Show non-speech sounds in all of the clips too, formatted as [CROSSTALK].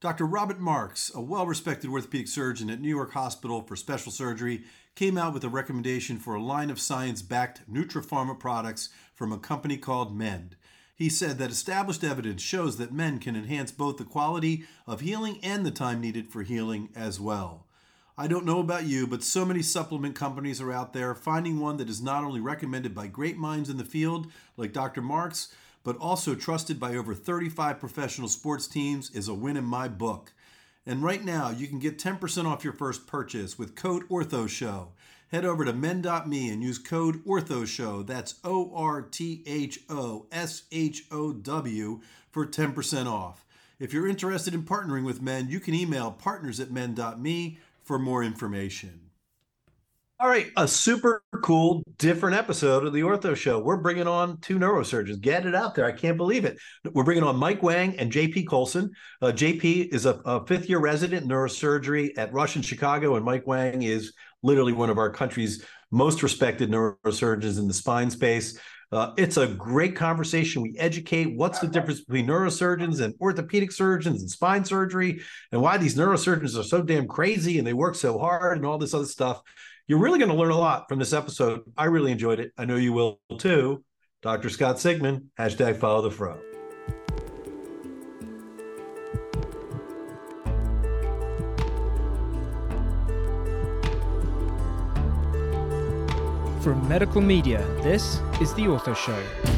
Dr. Robert Marks, a well respected orthopedic surgeon at New York Hospital for Special Surgery, came out with a recommendation for a line of science backed Nutrapharma products from a company called Mend. He said that established evidence shows that men can enhance both the quality of healing and the time needed for healing as well. I don't know about you, but so many supplement companies are out there. Finding one that is not only recommended by great minds in the field, like Dr. Marks, but also trusted by over 35 professional sports teams, is a win in my book. And right now, you can get 10% off your first purchase with code OrthoShow. Head over to mend.me and use code OrthoShow. That's O R T H O S H O W for 10% off. If you're interested in partnering with men, you can email partners at mend.me for more information. All right, a super cool, different episode of the Ortho Show. We're bringing on two neurosurgeons. Get it out there. I can't believe it. We're bringing on Mike Wang and JP Kolcun. Uh, JP is a, a fifth year resident in neurosurgery at Rush in Chicago, and Mike Wang is literally one of our country's most respected neurosurgeons in the spine space. Uh, it's a great conversation. We educate what's the difference between neurosurgeons and orthopedic surgeons and spine surgery, and why these neurosurgeons are so damn crazy and they work so hard and all this other stuff. You're really going to learn a lot from this episode. I really enjoyed it. I know you will too. Dr. Scott Sigman, hashtag follow the fro. From Medical Media, this is The Ortho Show.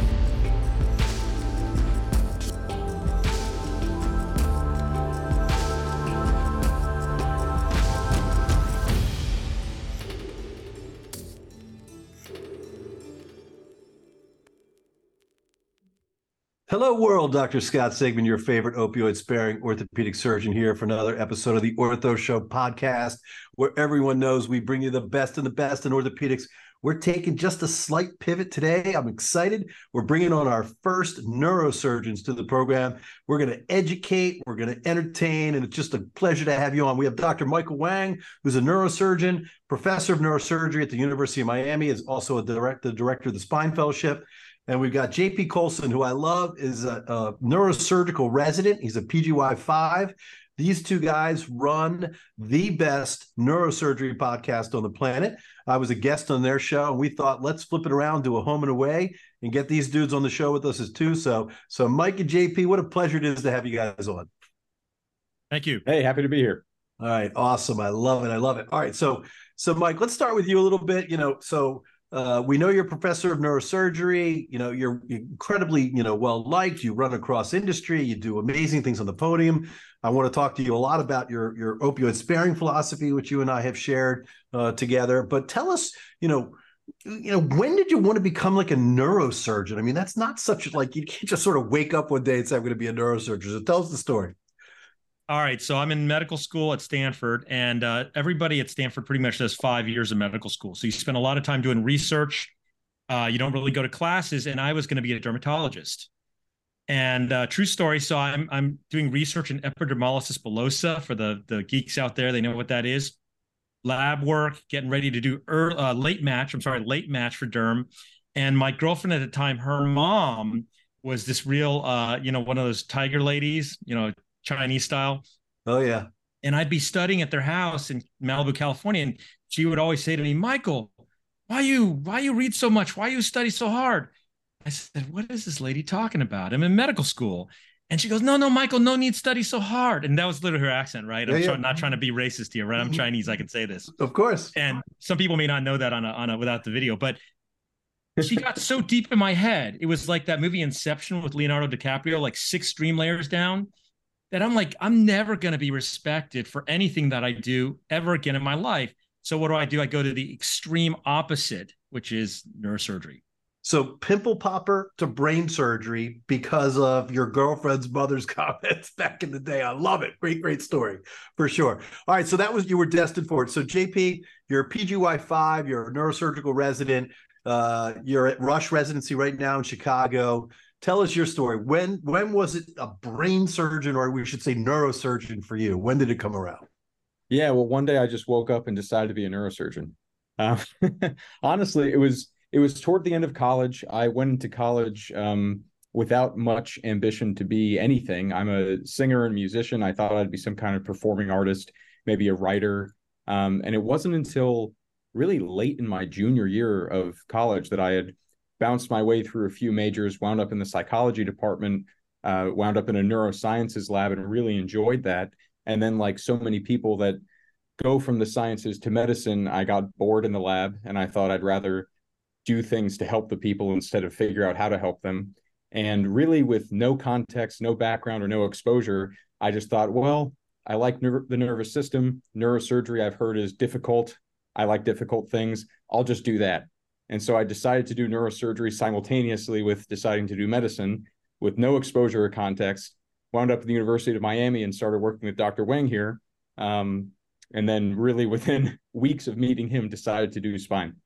Hello, world. Dr. Scott Sigman, your favorite opioid sparing orthopedic surgeon, here for another episode of the Ortho Show podcast, where everyone knows we bring you the best and the best in orthopedics. We're taking just a slight pivot today. I'm excited. We're bringing on our first neurosurgeons to the program. We're going to educate, we're going to entertain, and it's just a pleasure to have you on. We have Dr. Michael Wang, who's a neurosurgeon, professor of neurosurgery at the University of Miami, is also a direct, the director of the Spine Fellowship. And we've got JP Kolcun, who I love, is a, a neurosurgical resident. He's a PGY five. These two guys run the best neurosurgery podcast on the planet. I was a guest on their show, and we thought let's flip it around, do a home and away, and get these dudes on the show with us as too. So, so Mike and JP, what a pleasure it is to have you guys on. Thank you. Hey, happy to be here. All right, awesome. I love it. I love it. All right, so so Mike, let's start with you a little bit. You know, so uh, we know you're a professor of neurosurgery. You know, you're incredibly, you know, well liked. You run across industry. You do amazing things on the podium. I want to talk to you a lot about your your opioid sparing philosophy, which you and I have shared uh, together. But tell us, you know, you know, when did you want to become like a neurosurgeon? I mean, that's not such like you can't just sort of wake up one day and say I'm going to be a neurosurgeon. So tell us the story. All right. So I'm in medical school at Stanford, and uh, everybody at Stanford pretty much does five years of medical school. So you spend a lot of time doing research. Uh, you don't really go to classes, and I was going to be a dermatologist. And uh, true story. So I'm I'm doing research in epidermolysis bullosa for the the geeks out there. They know what that is. Lab work, getting ready to do early, uh, late match. I'm sorry, late match for derm. And my girlfriend at the time, her mom was this real, uh, you know, one of those tiger ladies, you know, Chinese style. Oh yeah. And I'd be studying at their house in Malibu, California, and she would always say to me, "Michael, why you why you read so much? Why you study so hard?" I said, "What is this lady talking about? I'm in medical school." And she goes, "No, no, Michael, no need study so hard." And that was literally her accent, right? I'm yeah, yeah. not trying to be racist here, right? I'm mm-hmm. Chinese, I can say this. Of course. And some people may not know that on a on a without the video, but she got so deep in my head. It was like that movie Inception with Leonardo DiCaprio, like six dream layers down that I'm like, I'm never going to be respected for anything that I do ever again in my life. So what do I do? I go to the extreme opposite, which is neurosurgery. So pimple popper to brain surgery because of your girlfriend's mother's [LAUGHS] comments back in the day. I love it. Great, great story for sure. All right. So that was you were destined for it. So JP, you're a PGY five, you're a neurosurgical resident. Uh, you're at Rush residency right now in Chicago tell us your story. When when was it a brain surgeon, or we should say neurosurgeon for you? When did it come around? Yeah, well, one day I just woke up and decided to be a neurosurgeon. Uh, [LAUGHS] honestly, it was it was toward the end of college. I went into college um, without much ambition to be anything. I'm a singer and musician. I thought I'd be some kind of performing artist, maybe a writer. Um, and it wasn't until really late in my junior year of college that I had bounced my way through a few majors, wound up in the psychology department, uh, wound up in a neurosciences lab, and really enjoyed that. And then, like so many people that go from the sciences to medicine, I got bored in the lab and I thought I'd rather do things to help the people instead of figure out how to help them. And really, with no context, no background, or no exposure, I just thought, well, I like ner- the nervous system. Neurosurgery, I've heard, is difficult. I like difficult things. I'll just do that. And so I decided to do neurosurgery simultaneously with deciding to do medicine with no exposure or context. Wound up at the University of Miami and started working with Dr. Wang here. Um, and then, really, within [LAUGHS] weeks of meeting him, decided to do spine.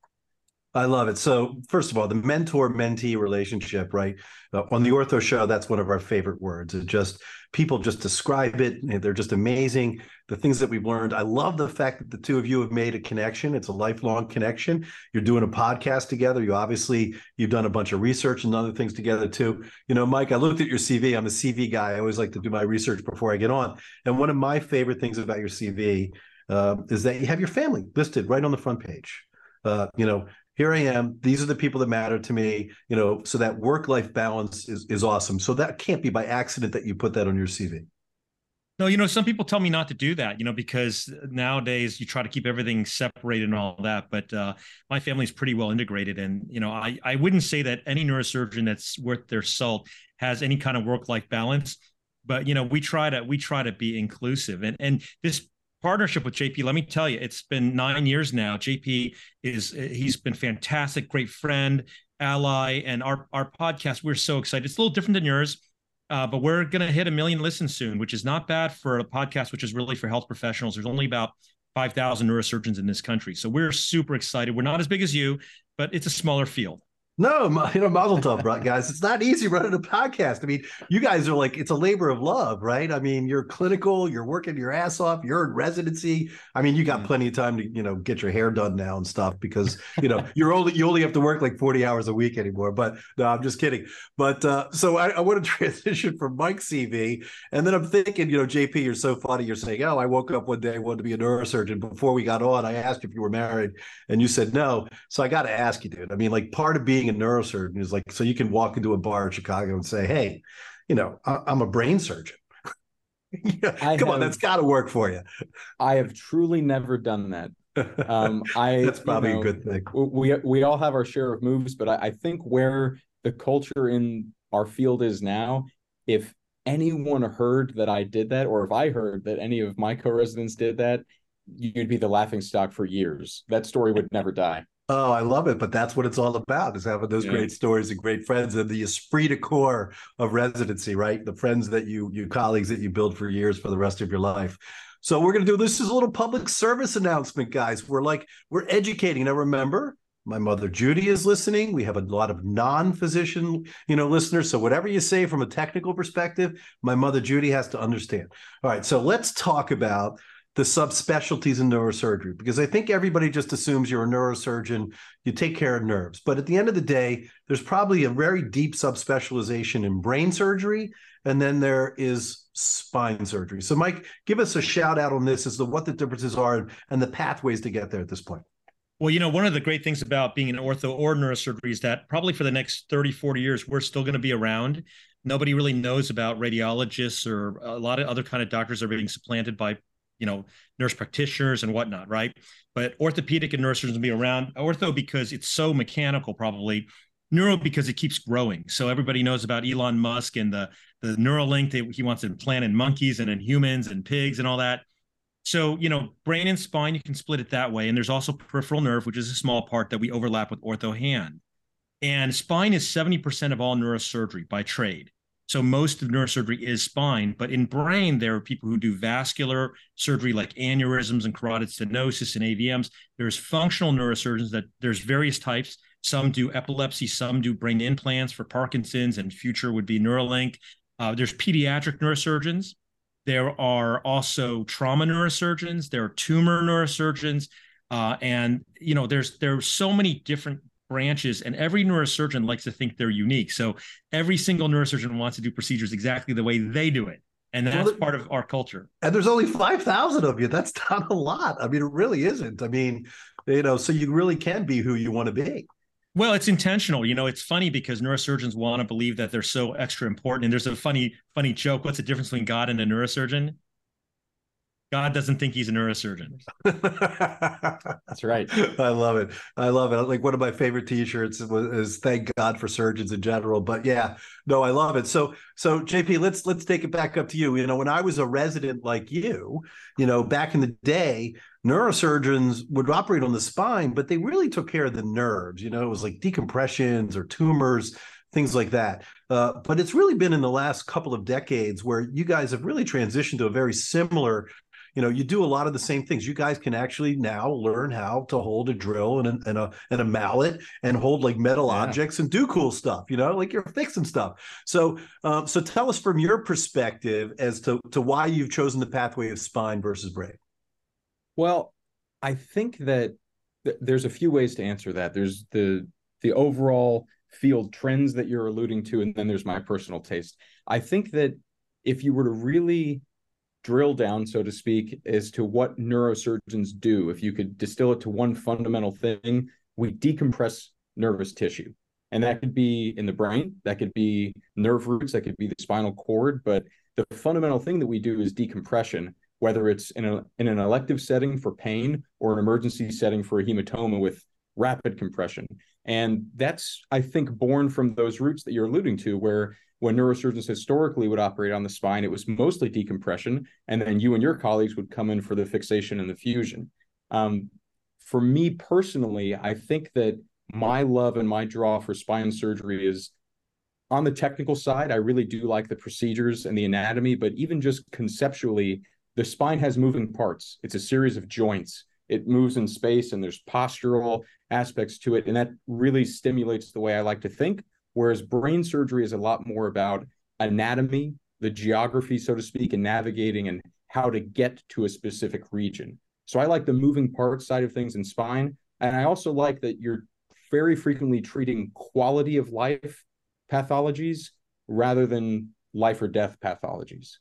I love it. So, first of all, the mentor mentee relationship, right? Uh, on the Ortho Show, that's one of our favorite words. It just people just describe it. They're just amazing. The things that we've learned. I love the fact that the two of you have made a connection. It's a lifelong connection. You're doing a podcast together. You obviously you've done a bunch of research and other things together too. You know, Mike, I looked at your CV. I'm a CV guy. I always like to do my research before I get on. And one of my favorite things about your CV uh, is that you have your family listed right on the front page. Uh, you know, here I am. These are the people that matter to me. You know, so that work life balance is is awesome. So that can't be by accident that you put that on your CV. No, you know, some people tell me not to do that, you know, because nowadays you try to keep everything separated and all that. But uh, my family's pretty well integrated. And, you know, I, I wouldn't say that any neurosurgeon that's worth their salt has any kind of work life balance. But, you know, we try to we try to be inclusive. And and this partnership with JP, let me tell you, it's been nine years now. JP is he's been fantastic, great friend, ally, and our our podcast. We're so excited. It's a little different than yours. Uh, but we're going to hit a million listens soon, which is not bad for a podcast, which is really for health professionals. There's only about 5,000 neurosurgeons in this country. So we're super excited. We're not as big as you, but it's a smaller field. No, you know, Mazel Tov, right, guys. It's not easy running a podcast. I mean, you guys are like, it's a labor of love, right? I mean, you're clinical, you're working your ass off, you're in residency. I mean, you got mm. plenty of time to, you know, get your hair done now and stuff because, you know, you're only, you only have to work like 40 hours a week anymore. But no, I'm just kidding. But uh, so I, I want to [LAUGHS] transition from Mike's CV. And then I'm thinking, you know, JP, you're so funny. You're saying, oh, I woke up one day, I wanted to be a neurosurgeon. Before we got on, I asked if you were married and you said no. So I got to ask you, dude. I mean, like part of being a neurosurgeon is like so you can walk into a bar in Chicago and say, "Hey, you know, I, am a brain surgeon." [LAUGHS] yeah, come have, on, that's got to work for you. I have truly never done that. Um, [LAUGHS] I that's probably you know, a good thing. We we all have our share of moves, but I, I think where the culture in our field is now, if anyone heard that I did that, or if I heard that any of my co-residents did that, you'd be the laughing stock for years. That story would never die. Oh, I love it. But that's what it's all about is having those yeah. great stories and great friends and the esprit de corps of residency, right? The friends that you, you colleagues that you build for years for the rest of your life. So we're going to do this is a little public service announcement, guys. We're like, we're educating. Now, remember, my mother Judy is listening. We have a lot of non-physician, you know, listeners. So whatever you say from a technical perspective, my mother Judy has to understand. All right. So let's talk about the subspecialties in neurosurgery because I think everybody just assumes you're a neurosurgeon, you take care of nerves. But at the end of the day, there's probably a very deep subspecialization in brain surgery, and then there is spine surgery. So, Mike, give us a shout out on this as to what the differences are and the pathways to get there at this point. Well, you know, one of the great things about being an ortho or neurosurgery is that probably for the next 30, 40 years, we're still going to be around. Nobody really knows about radiologists or a lot of other kind of doctors are being supplanted by you know nurse practitioners and whatnot right? But orthopedic and neurosurgeons will be around. Ortho because it's so mechanical probably. Neuro because it keeps growing. So everybody knows about elon musk and the the neuralink that he wants to implant in monkeys and in humans and pigs and all that. So you know brain and spine you can split it that way. And there's also peripheral nerve which is a small part that we overlap with ortho hand. And spine is 70% of all neurosurgery by trade so most of neurosurgery is spine, but in brain, there are people who do vascular surgery like aneurysms and carotid stenosis and AVMs. There's functional neurosurgeons that there's various types. Some do epilepsy, some do brain implants for Parkinson's, and future would be Neuralink. Uh, there's pediatric neurosurgeons. There are also trauma neurosurgeons. There are tumor neurosurgeons, uh, and you know there's there's so many different branches, and every neurosurgeon likes to think they're unique. So every single neurosurgeon wants to do procedures exactly the way they do it. And that's well, part of our culture. And there's only 5,000 of you. That's [LAUGHS] not a lot. I mean, it really isn't. I mean, you know, so you really can be who you want to be. Well, it's intentional. You know, it's funny because neurosurgeons want to believe that they're so extra important. And there's a funny, funny joke. What's the difference between God and a neurosurgeon? God doesn't think he's a neurosurgeon. [LAUGHS] That's right. I love it. I love it. Like one of my favorite T-shirts is "Thank God for surgeons in general." But yeah, no, I love it. So, so JP, let's let's take it back up to you. You know, when I was a resident like you, you know, back in the day, neurosurgeons would operate on the spine, but they really took care of the nerves. You know, it was like decompressions or tumors things like that. Uh, but it's really been in the last couple of decades where you guys have really transitioned to a very similar you know you do a lot of the same things. You guys can actually now learn how to hold a drill and a and a, and a mallet and hold like metal yeah. objects and do cool stuff you know like you're fixing stuff. So um, so tell us from your perspective as to to why you've chosen the pathway of spine versus brain. Well i think that th- there's a few ways to answer that. There's the the overall field trends that you're alluding to and then there's my personal taste. I think that if you were to really drill down, so to speak, as to what neurosurgeons do. If you could distill it to one fundamental thing, we decompress nervous tissue. And that could be in the brain, that could be nerve roots, that could be the spinal cord. But the fundamental thing that we do is decompression, whether it's in, a, in an elective setting for pain or an emergency setting for a hematoma with rapid compression. And that's, I think, born from those roots that you're alluding to, where when neurosurgeons historically would operate on the spine, it was mostly decompression, and then you and your colleagues would come in for the fixation and the fusion. Um, for me personally, I think that my love and my draw for spine surgery is on the technical side. I really do like the procedures and the anatomy, but even just conceptually, the spine has moving parts. It's a series of joints. It moves in space, and there's postural aspects to it, and that really stimulates the way I like to think Whereas brain surgery is a lot more about anatomy, the geography, so to speak, and navigating and how to get to a specific region. So I like the moving parts side of things in spine. And I also like that you're very frequently treating quality of life pathologies rather than life or death pathologies.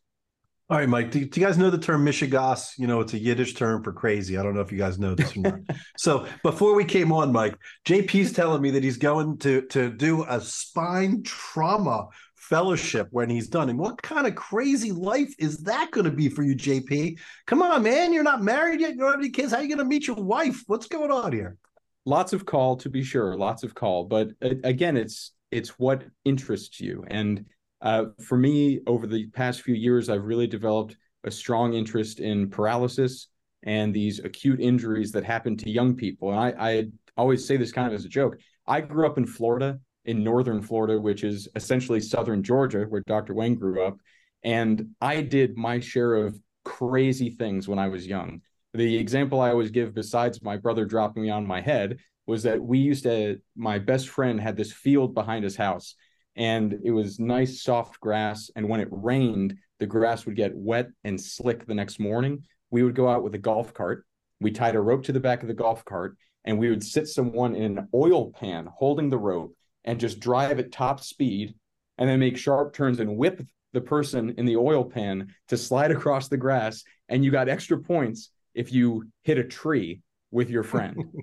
All right, Mike. Do, do, you guys know the term mishigas? You know, it's a Yiddish term for crazy. I don't know if you guys know this or not. [LAUGHS] so before we came on, Mike, JP's telling me that he's going to to do a spine trauma fellowship when he's done. And what kind of crazy life is that going to be for you, JP? Come on, man. You're not married yet. You don't have any kids. How are you going to meet your wife? What's going on here? Lots of call, to be sure. Lots of call, but uh, again, it's it's what interests you and uh, for me, over the past few years, I've really developed a strong interest in paralysis and these acute injuries that happen to young people. And I, I always say this kind of as a joke. I grew up in Florida, in northern Florida, which is essentially southern Georgia, where Dr. Wang grew up. And I did my share of crazy things when I was young. The example I always give, besides my brother dropping me on my head, was that we used to, my best friend had this field behind his house and it was nice soft grass and when it rained the grass would get wet and slick the next morning. We would go out with a golf cart. We tied a rope to the back of the golf cart and we would sit someone in an oil pan holding the rope and just drive at top speed and then make sharp turns and whip the person in the oil pan to slide [LAUGHS] across the grass and you got extra points if you hit a tree with your friend. [LAUGHS]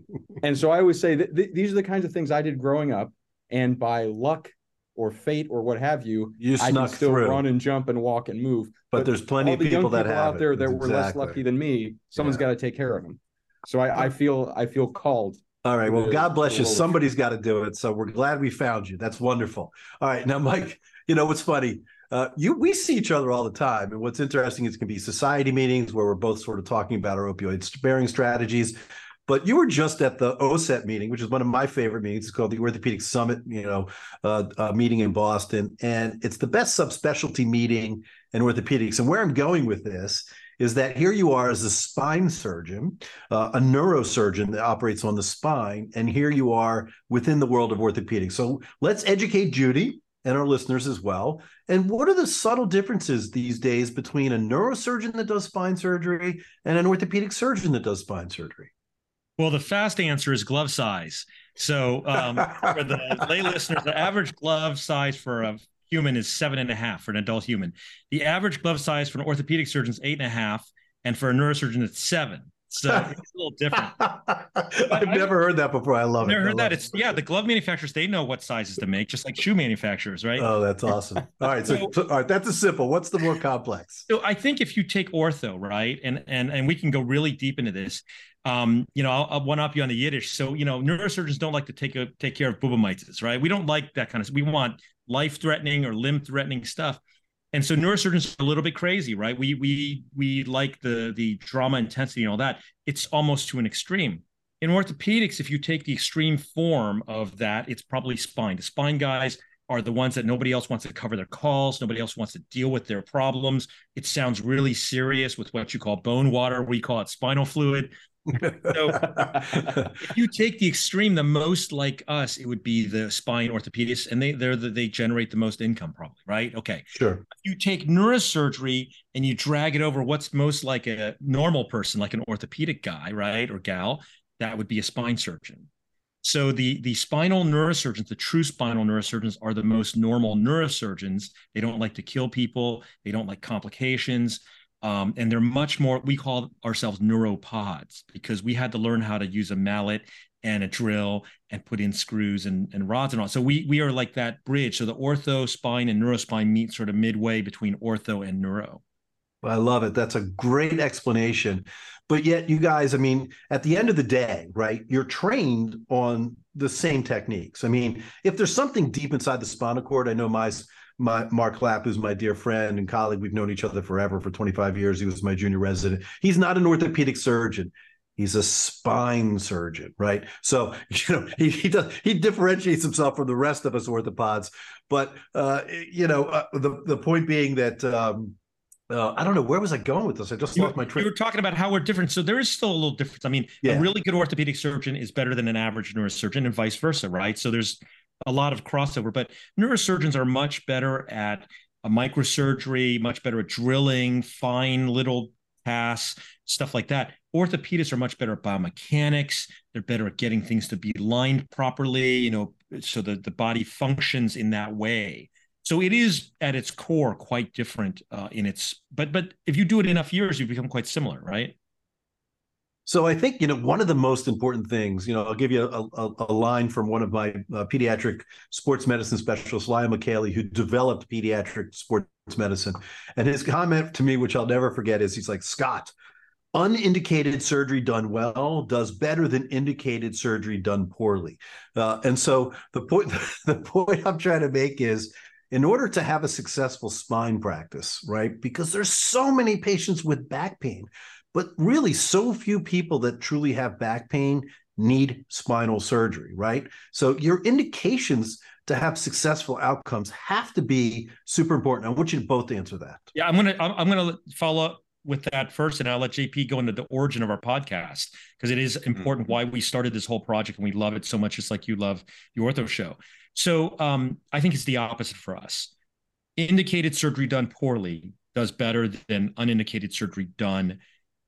And so i always say that th- these are the kinds of things i did growing up and by luck or fate or what have you, you I can still through. run and jump and walk and move. But, but there's plenty of the people, that have out there that exactly. were less lucky than me. Someone's yeah. got to take care of them. So I, I feel I feel called. All right. Well, God bless you. Somebody's got to do it. So we're glad we found you. That's wonderful. All right. Now, Mike, you know what's funny? Uh, you we see each other all the time, and what's interesting is it can be society meetings where we're both sort of talking about our opioid sparing strategies. But you were just at the OSET meeting, which is one of my favorite meetings. It's called the Orthopedic Summit, you know, uh, uh, meeting in Boston, and it's the best subspecialty meeting in orthopedics. And where I'm going with this is that here you are as a spine surgeon, uh, a neurosurgeon that operates on the spine, and here you are within the world of orthopedics. So let's educate Judy and our listeners as well. And what are the subtle differences these days between a neurosurgeon that does spine surgery and an orthopedic surgeon that does spine surgery? Well, the fast answer is glove size. So um, [LAUGHS] for the lay listeners, the average glove size for a human is seven and a half for an adult human. The average glove size for an orthopedic surgeon is eight and a half, and for a neurosurgeon, it's seven. So it's a little different. [LAUGHS] I've never heard that before. I love Never it. heard that. love It's yeah, the glove manufacturers they know what sizes to make, just like shoe manufacturers, right? Oh, that's awesome. All right, so, so all right, that's a simple. What's the more complex? So I think if you take ortho, right, and and and we can go really deep into this. Um, you know, I'll, I'll one up you on the Yiddish. So you know, neurosurgeons don't like to take a take care of bubomyces, right? We don't like that kind of. We want life threatening or limb threatening stuff. And so neurosurgeons are a little bit crazy, right? We we we like the the drama intensity and all that. It's almost to an extreme. In orthopedics, if you take the extreme form of that, it's probably spine. The spine guys are the ones that nobody else wants to cover their calls. Nobody else wants to deal with their problems. It sounds really serious with what you call bone water. We call it spinal fluid. So [LAUGHS] if you take the extreme, the most like us, it would be the spine orthopedists, and they they're the, they generate the most income, probably, right? Okay. Sure. If you take neurosurgery and you drag it over what's most like a normal person, like an orthopedic guy, right, or gal, that would be a spine surgeon. So the the spinal neurosurgeons, the true spinal neurosurgeons, are the most normal neurosurgeons. They don't like to kill people. They don't like complications. Um, and they're much more, we call ourselves neuropods because we had to learn how to use a mallet and a drill and put in screws and, and rods and all. So we we are like that bridge. So the ortho spine and neurospine meet sort of midway between ortho and neuro. I love it. That's a great explanation. But yet, you guys, I mean, at the end of the day, right, you're trained on the same techniques. I mean, if there's something deep inside the spinal cord, I know my my Mark Clapp, who's my dear friend and colleague. We've known each other forever for 25 years. He was my junior resident. He's not an orthopedic surgeon. He's a spine surgeon, right? So [LAUGHS] you know he he does he differentiates himself from the rest of us orthopods. But uh, you know uh, the the point being that. Um, uh, I don't know where was I going with this. I just you, lost my train. You were talking about how we're different, so there is still a little difference. I mean, yeah. a really good orthopedic surgeon is better than an average neurosurgeon, and vice versa, right? So there's a lot of crossover, but neurosurgeons are much better at a microsurgery, much better at drilling, fine little tasks, stuff like that. Orthopedists are much better at biomechanics. They're better at getting things to be lined properly, you know, so that the body functions in that way. So it is at its core quite different uh, in its, but but if you do it enough years, you become quite similar, right? So I think you know one of the most important things. You know, I'll give you a, a, a line from one of my uh, pediatric sports medicine specialists, Lyle Micheli, who developed pediatric sports medicine, and his comment to me, which I'll never forget, is he's like, "Scott, unindicated surgery done well does better than indicated surgery done poorly." Uh, and so the point [LAUGHS] the point I'm trying to make is in order to have a successful spine practice, right? Because there's so many patients with back pain, but really so few people that truly have back pain need spinal surgery, right? So your indications to have successful outcomes have to be super important. I want you to both answer that. Yeah, I'm gonna I'm gonna follow up with that first, and I'll let JP go into the origin of our podcast because it is important mm-hmm. why we started this whole project and we love it so much, just like you love the Ortho Show. So um, I think it's the opposite for us. Indicated surgery done poorly does better than unindicated surgery done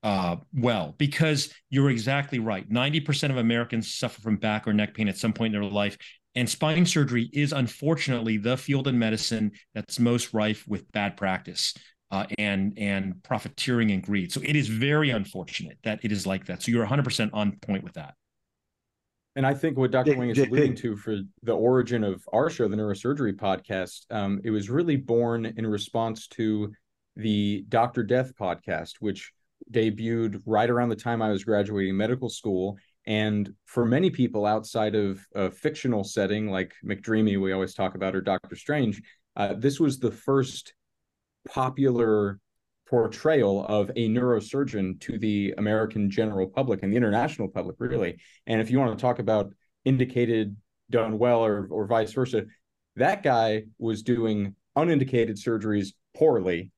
uh, well, because you're exactly right. 90% of Americans suffer from back or neck pain at some point in their life. And spine surgery is unfortunately the field in medicine that's most rife with bad practice uh, and and profiteering and greed. So it is very unfortunate that it is like that. So you're 100% on point with that. And I think what Dr. Wang is alluding to for the origin of our show, the Neurosurgery Podcast, um, it was really born in response to the Doctor Death podcast, which debuted right around the time I was graduating medical school. And for many people outside of a fictional setting like McDreamy, we always talk about, or Doctor Strange, uh, this was the first popular portrayal of a neurosurgeon to the American general public and the international public, really. And if you want to talk about indicated done well or, or vice versa, that guy was doing unindicated surgeries poorly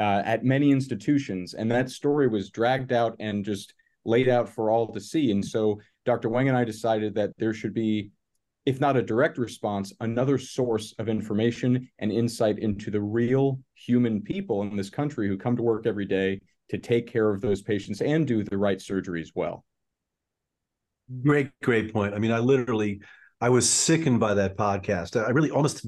uh, at many institutions. And that story was dragged out and just laid out for all to see. And so Dr. Wang and I decided that there should be if not a direct response, another source of information and insight into the real human people in this country who come to work every day to take care of those patients and do the right surgery as well. Great, great point. I mean, I literally, I was sickened by that podcast. I really almost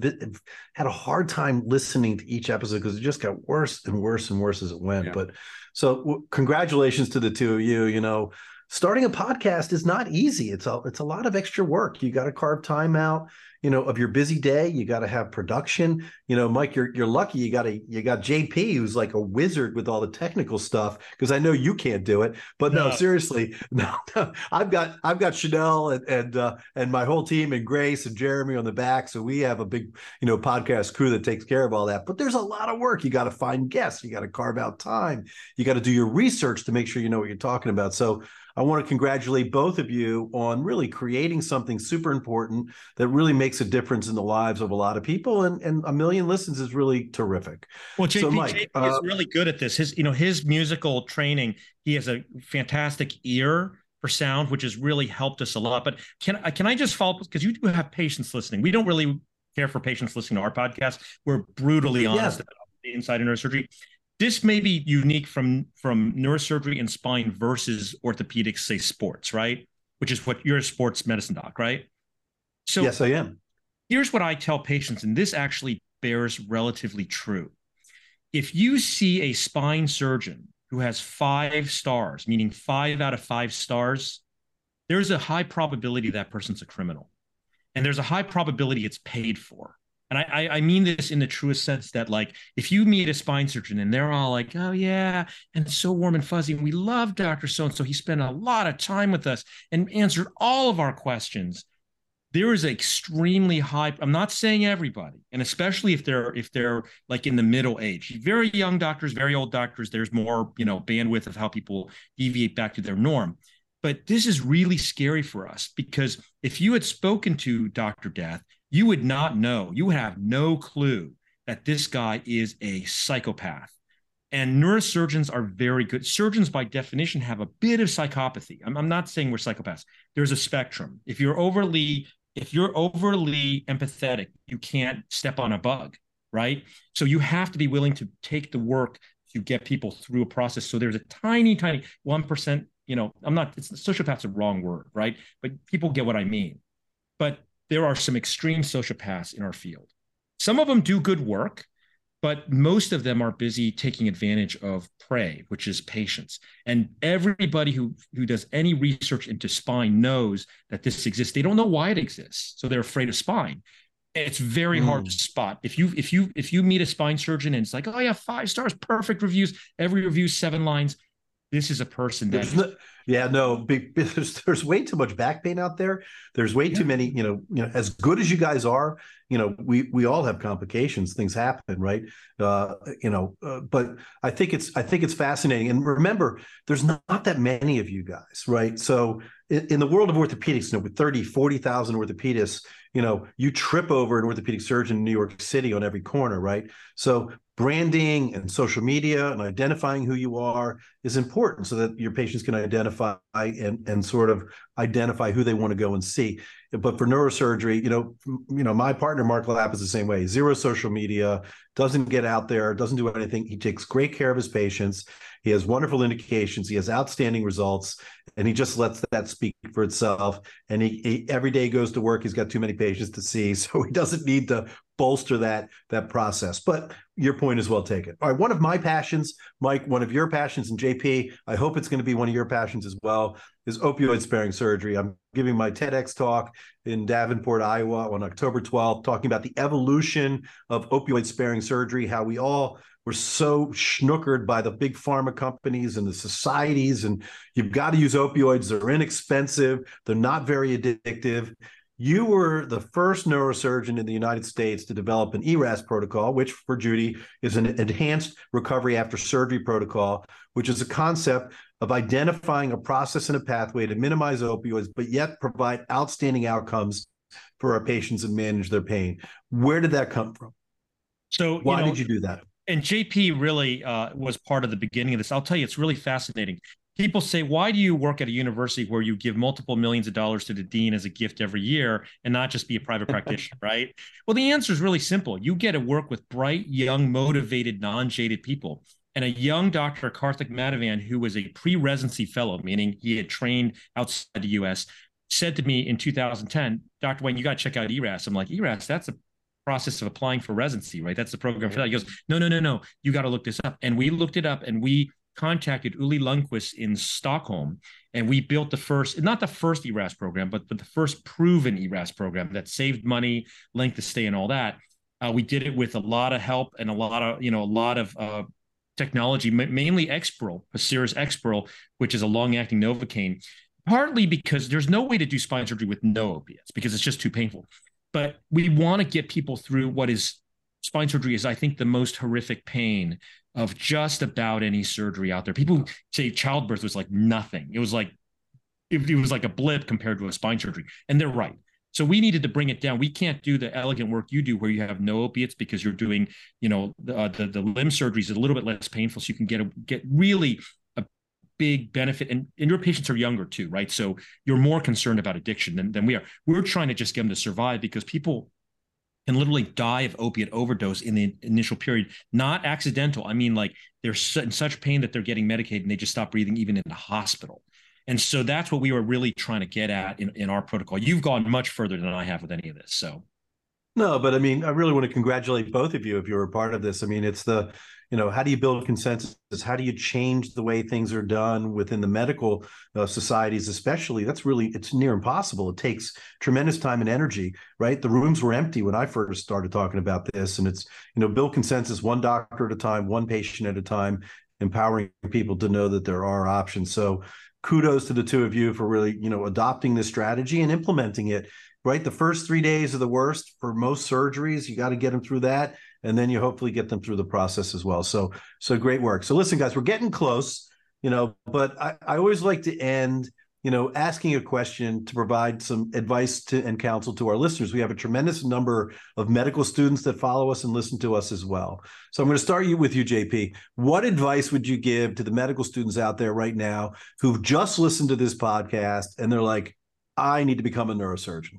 had a hard time listening to each episode because it just got worse and worse and worse as it went. Yeah. But so, congratulations to the two of you. You know, starting a podcast is not easy. It's a it's a lot of extra work. You got to carve time out, you know, of your busy day. You got to have production. You know, Mike, you're you're lucky. You got a you got JP who's like a wizard with all the technical stuff because I know you can't do it. But no, no seriously, [LAUGHS] no, no, I've got I've got Chanel and and uh, and my whole team and Grace and Jeremy on the back. So we have a big you know podcast crew that takes care of all that. But there's a lot of work. You got to find guests. You got to carve out time. You got to do your research to make sure you know what you're talking about. So I want to congratulate both of you on really creating something super important that really makes a difference in the lives of a lot of people. And, and a million listens is really terrific. Well, JP, so Mike, JP uh, is really good at this. His, you know, his musical training, he has a fantastic ear for sound, which has really helped us a lot. But can I can I just follow because you do have patients listening? We don't really care for patients listening to our podcast. We're brutally honest yeah. about the inside of neurosurgery this may be unique from from neurosurgery and spine versus orthopedics, say sports, right? Which is what you're a sports medicine doc, right? So yes, I am. Here's what I tell patients, and this actually bears relatively true. If you see a spine surgeon who has five stars, meaning five out of five stars, there's a high probability that person's a criminal. And there's a high probability it's paid for and I, I mean this in the truest sense that like if you meet a spine surgeon and they're all like oh yeah and so warm and fuzzy and we love dr so and so he spent a lot of time with us and answered all of our questions there is extremely high i'm not saying everybody and especially if they're if they're like in the middle age. Very young doctors very old doctors there's more you know bandwidth of how people deviate back to their norm. But this is really scary for us because if you had spoken to dr death you would not know, you would have no clue that this guy is a psychopath. And neurosurgeons are very good. Surgeons, by definition, have a bit of psychopathy. I'm, I'm not saying we're psychopaths. There's a spectrum. If you're overly, if you're overly empathetic, you can't step on a bug, right? So you have to be willing to take the work to get people through a process. So there's a tiny, tiny one percent. You know, I'm not. It's sociopath's a wrong word, right? But people get what I mean. But there are some extreme sociopaths in our field. Some of them do good work, but most of them are busy taking advantage of prey, which is patients. And everybody who, who does any research into spine knows that this exists. They don't know why it exists. So they're afraid of spine. It's very mm. hard to spot. If you if you if you meet a spine surgeon and it's like, oh yeah, five stars, perfect reviews, every review seven lines. This is a person that yeah, no, [LAUGHS] there's, there's way too much back pain out there. There's way yeah. too many, you know, you know, as good as you guys are, you know, we we all have complications. Things happen, right? Uh, you know, uh, but I think it's I think it's fascinating. And remember, there's not, not that many of you guys, right? So in, in the world of orthopedics, you know, with 30, 40,000 orthopedists, you know, you trip over an orthopedic surgeon in New York City on every corner, right? So branding and social media and identifying who you are is important so that your patients can identify and, and sort of identify who they want to go and see. But for neurosurgery, you know, you know, my partner Mark Lapp is the same way. Zero social media, doesn't get out there, doesn't do anything. He takes great care of his patients. He has wonderful indications. He has outstanding results, and he just lets that speak for itself. And he, he every day goes to work. He's got too many patients to see, [LAUGHS] so he doesn't need to bolster that that process. But your point is well taken. All right, one of my passions, Mike, one of your passions, and JP, I hope it's going to be one of your passions as well, is opioid sparing surgery. I'm giving my TEDx talk in Davenport, Iowa on October 12th, talking about the evolution of opioid sparing surgery, how we all were so schnookered by the big pharma companies and the societies, and you've got to use opioids. They're inexpensive, they're not very addictive. You were the first neurosurgeon in the United States to develop an ERAS protocol, which for Judy is an enhanced recovery after surgery protocol, which is a concept of identifying a process and a pathway to minimize opioids, but yet provide outstanding outcomes for our patients and manage their pain. Where did that come from? So, why you know, did you do that? And JP really uh, was part of the beginning of this. I'll tell you, it's really fascinating people say, why do you work at a university where you give multiple millions of dollars to the dean as a gift every year and not just be a private [LAUGHS] practitioner, right? Well, the answer is really simple. You get to work with bright, young, motivated, non jaded people. And a young Dr. Karthik Madhavan, who was a pre-residency fellow, meaning he had trained outside the US, said to me in 2010, Dr. Wang, you got to check out ERAS. I'm like, ERAS, that's a process of applying for residency, right? That's the program for that. He goes, no, no, no, no. You got to look this up. And we looked it up and we contacted Olle Ljungqvist in Stockholm and we built the first, not the first ERAS program, but, but the first proven ERAS program that saved money, length of stay, and all that. Uh, we did it with a lot of help and a lot of, you know, a lot of uh, technology, mainly Exparel, Pacira's Exparel, which is a long-acting Novocaine, partly because there's no way to do spine surgery with no opiates because it's just too painful. But we want to get people through what is spine surgery is, I think, the most horrific pain of just about any surgery out there. People say childbirth was like nothing. It was like it, it was like a blip compared to a spine surgery, and they're right. So we needed to bring it down. We can't do the elegant work you do where you have no opiates because you're doing, you know, uh, the the limb surgery is a little bit less painful, so you can get a, get really a big benefit. And and your patients are younger too, right? So you're more concerned about addiction than than we are. We're trying to just get them to survive because people can literally die of opiate overdose in the initial period. Not accidental. I mean, like they're in such pain that they're getting medicated and they just stop breathing even in the hospital. And so that's what we were really trying to get at in, in our protocol. You've gone much further than I have with any of this. So no, but I mean, I really want to congratulate both of you if you're a part of this. I mean, it's the, you know, how do you build consensus? How do you change the way things are done within the medical uh, societies, especially? That's really, it's near impossible. It takes tremendous time and energy, right? The rooms were empty when I first started talking about this. And it's, you know, build consensus one doctor at a time, one patient at a time, empowering people to know that there are options. So, kudos to the two of you for really, you know, adopting this strategy and implementing it. Right, the first three days are the worst for most surgeries. You got to get them through that, and then you hopefully get them through the process as well. So, so great work. So, listen, guys, we're getting close, you know, but I, I always like to end you know, asking a question to provide some advice to and counsel to our listeners. We have a tremendous number of medical students that follow us and listen to us as well. So I'm going to start you with you, JP. What advice would you give to the medical students out there right now who've just listened to this podcast and they're like, I need to become a neurosurgeon?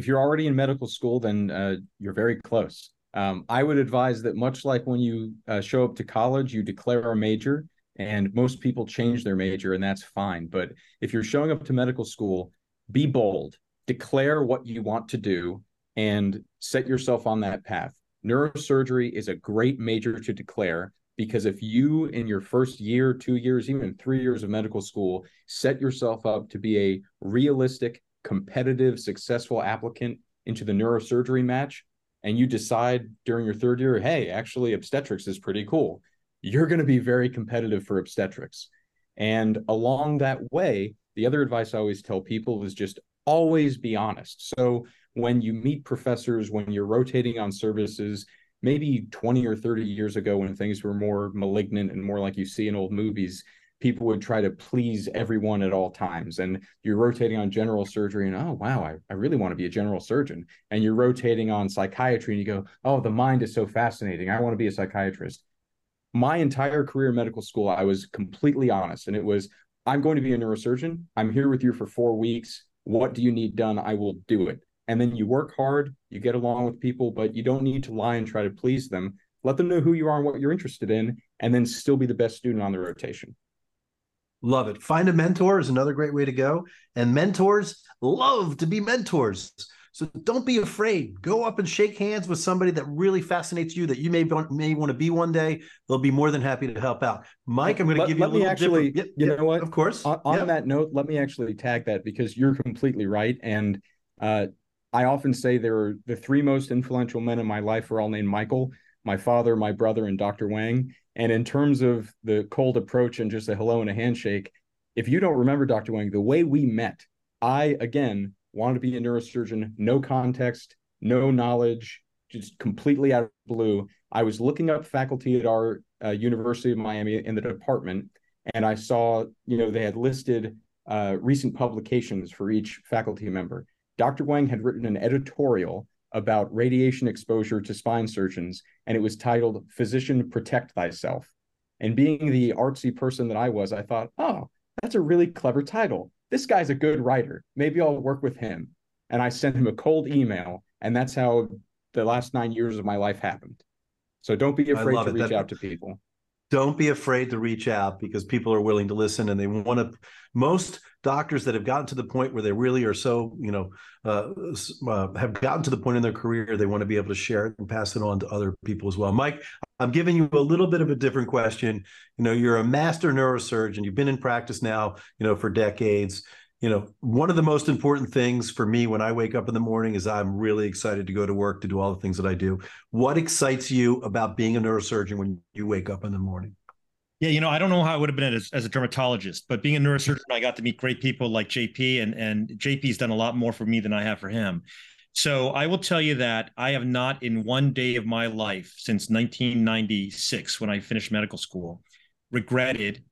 If you're already in medical school, then uh, you're very close. Um, I would advise that much like when you uh, show up to college, you declare a major and most people change their major and that's fine. But if you're showing up to medical school be bold. Declare what you want to do and set yourself on that path. Neurosurgery is a great major to declare because if you in your first year two years even three years of medical school set yourself up to be a realistic competitive successful applicant into the neurosurgery match and you decide during your third year hey actually obstetrics is pretty cool you're going to be very competitive for obstetrics. And along that way, the other advice I always tell people is just always be honest. So when you meet professors, when you're rotating on services, maybe 20 or 30 years ago when things were more malignant and more like you see in old movies, people would try to please everyone at all times. And you're rotating on general surgery, and oh, wow, I, I really want to be a general surgeon. And you're rotating on psychiatry, and you go, oh, the mind is so fascinating. I want to be a psychiatrist my entire career in medical school, I was completely honest. And it was, I'm going to be a neurosurgeon. I'm here with you for four weeks. What do you need done? I will do it. And then you work hard, you get along with people, but you don't need to lie and try to please them. Let them know who you are and what you're interested in, and then still be the best student on the rotation. Love it. Find a mentor is another great way to go. And mentors love to be mentors. So don't be afraid. Go up and shake hands with somebody that really fascinates you that you may may want to be one day. They'll be more than happy to help out. Mike, I'm going to give you let a little me actually. You know what? Of course. On, on that note, let me actually tag that because you're completely right. And uh, I often say there are the three most influential men in my life are all named Michael. My father, my brother, and Dr. Wang. And in terms of the cold approach and just a hello and a handshake, if you don't remember Dr. Wang, the way we met, I again wanted to be a neurosurgeon, no context, no knowledge, just completely out of blue. I was looking up faculty at our uh, University of Miami in the department, and I saw, you know, they had listed uh, recent publications for each faculty member. Dr. Wang had written an editorial about radiation exposure to spine surgeons, and it was titled Physician Protect Thyself. And being the artsy person that I was, I thought, oh, that's a really clever title this guy's a good writer. Maybe I'll work with him. And I sent him a cold email. And that's how the last nine years of my life happened. So don't be afraid to it. reach that, out to people. Don't be afraid to reach out because people are willing to listen and they want to. Most doctors that have gotten to the point where they really are so, you know, uh, uh, have gotten to the point in their career, they want to be able to share it and pass it on to other people as well. Mike, I'm giving you a little bit of a different question. You know, you're a master neurosurgeon. You've been in practice now, you know, for decades you know, one of the most important things for me when I wake up in the morning is I'm really excited to go to work to do all the things that I do. What excites you about being a neurosurgeon when you wake up in the morning? Yeah, you know, I don't know how I would have been as, as a dermatologist, but being a neurosurgeon, I got to meet great people like JP, and and JP's done a lot more for me than I have for him. So I will tell you that I have not in one day of my life since 1996, when I finished medical school, regretted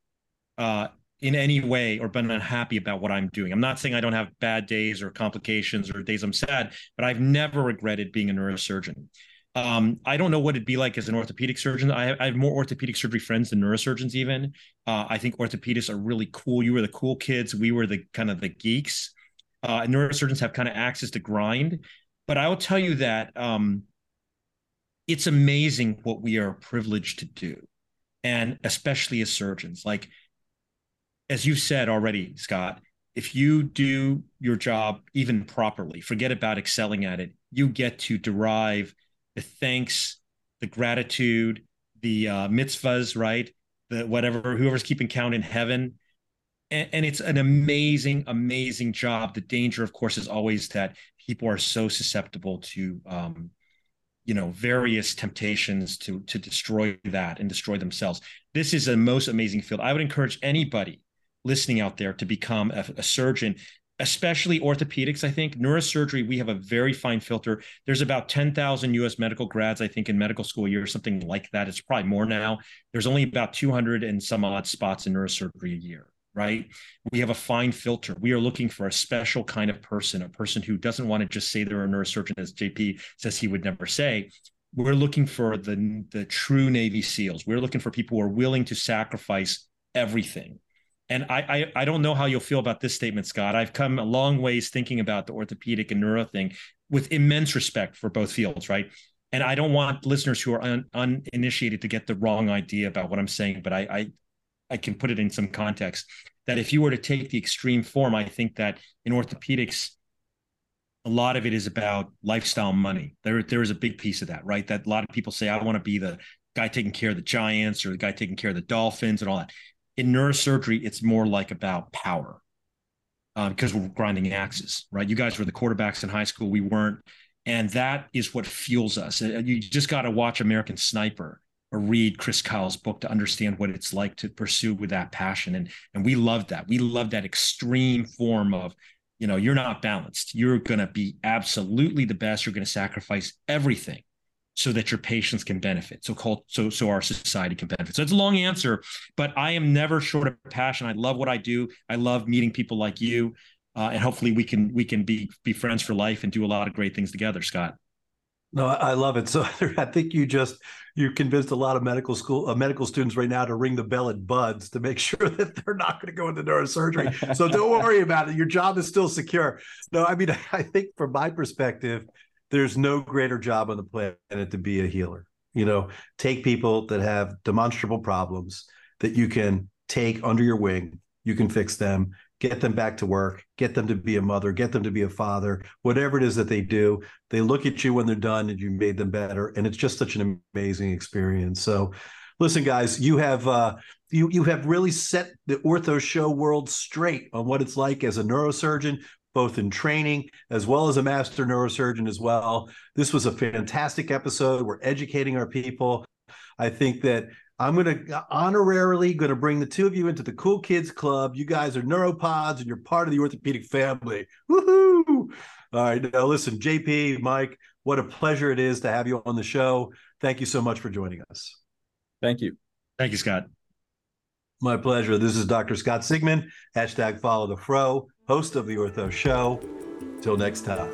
uh, in any way or been unhappy about what I'm doing. I'm not saying I don't have bad days or complications or days I'm sad, but I've never regretted being a neurosurgeon. Um, I don't know what it'd be like as an orthopedic surgeon. I have, I have more orthopedic surgery friends than neurosurgeons. Even uh, I think orthopedists are really cool. You were the cool kids. We were the kind of the geeks. Uh, neurosurgeons have kind of access to grind, but I will tell you that um, it's amazing what we are privileged to do, and especially as surgeons. Like as you said already, Scott, if you do your job even properly, forget about excelling at it, you get to derive the thanks, the gratitude, the uh, mitzvahs, right? The whatever, whoever's keeping count in heaven. And, and it's an amazing, amazing job. The danger, of course, is always that people are so susceptible to, um, you know, various temptations to to destroy that and destroy themselves. This is a most amazing field. I would encourage anybody listening out there to become a, a surgeon especially orthopedics i think. Neurosurgery we have a very fine filter. There's about 10,000 US medical grads i think in medical school year something like that. It's probably more now. There's only about 200 and some odd spots in neurosurgery a year right? We have a fine filter. We are looking for a special kind of person a person who doesn't want to just say they're a neurosurgeon as jp says he would never say. We're looking for the the true navy seals. We're looking for people who are willing to sacrifice everything and I, I, I don't know how you'll feel about this statement, Scott. I've come a long ways thinking about the orthopedic and neuro thing with immense respect for both fields, right? And I don't want listeners who are un, uninitiated to get the wrong idea about what I'm saying, but I, I I can put it in some context. That if you were to take the extreme form, I think that in orthopedics, a lot of it is about lifestyle money. There, there is a big piece of that, right? That a lot of people say, I want to be the guy taking care of the Giants or the guy taking care of the Dolphins and all that in neurosurgery, it's more like about power um, because we're grinding axes, right? You guys were the quarterbacks in high school. We weren't. And that is what fuels us. You just got to watch American Sniper or read Chris Kyle's book to understand what it's like to pursue with that passion. And, and we love that. We love that extreme form of, you know, you're not balanced. You're going to be absolutely the best. You're going to sacrifice everything so that your patients can benefit. So called so so our society can benefit. So it's a long answer but i am never short of passion. I love what i do. I love meeting people like you uh, and hopefully we can we can be be friends for life and do a lot of great things together scott. No i love it. So [LAUGHS] i think you just you convinced a lot of medical school uh, medical students right now to ring the bell at BUD/S to make [LAUGHS] sure that they're not going to go into neurosurgery. So don't worry about it. Your job is still secure. No i mean [LAUGHS] i think from my perspective there's no greater job on the planet to be a healer. You know, take people that have demonstrable problems that you can take under your wing, you can fix them, get them back to work, get them to be a mother, get them to be a father, whatever it is that they do. They look at you when they're done and you made them better. And it's just such an amazing experience. So, listen, guys, you have uh, you you have really set the ortho show world straight on what it's like as a neurosurgeon, both in training as well as a master neurosurgeon as well. This was a fantastic episode. We're educating our people. I think that I'm going to honorarily going to bring the two of you into the Cool Kids Club. You guys are neuropods and you're part of the orthopedic family. Woohoo! All right. Now, listen, JP, Mike, what a pleasure it is to have you on the show. Thank you so much for joining us. Thank you. Thank you, Scott. My pleasure. This is Dr. Scott Sigman. Hashtag follow the fro host of The Ortho Show. Till next time.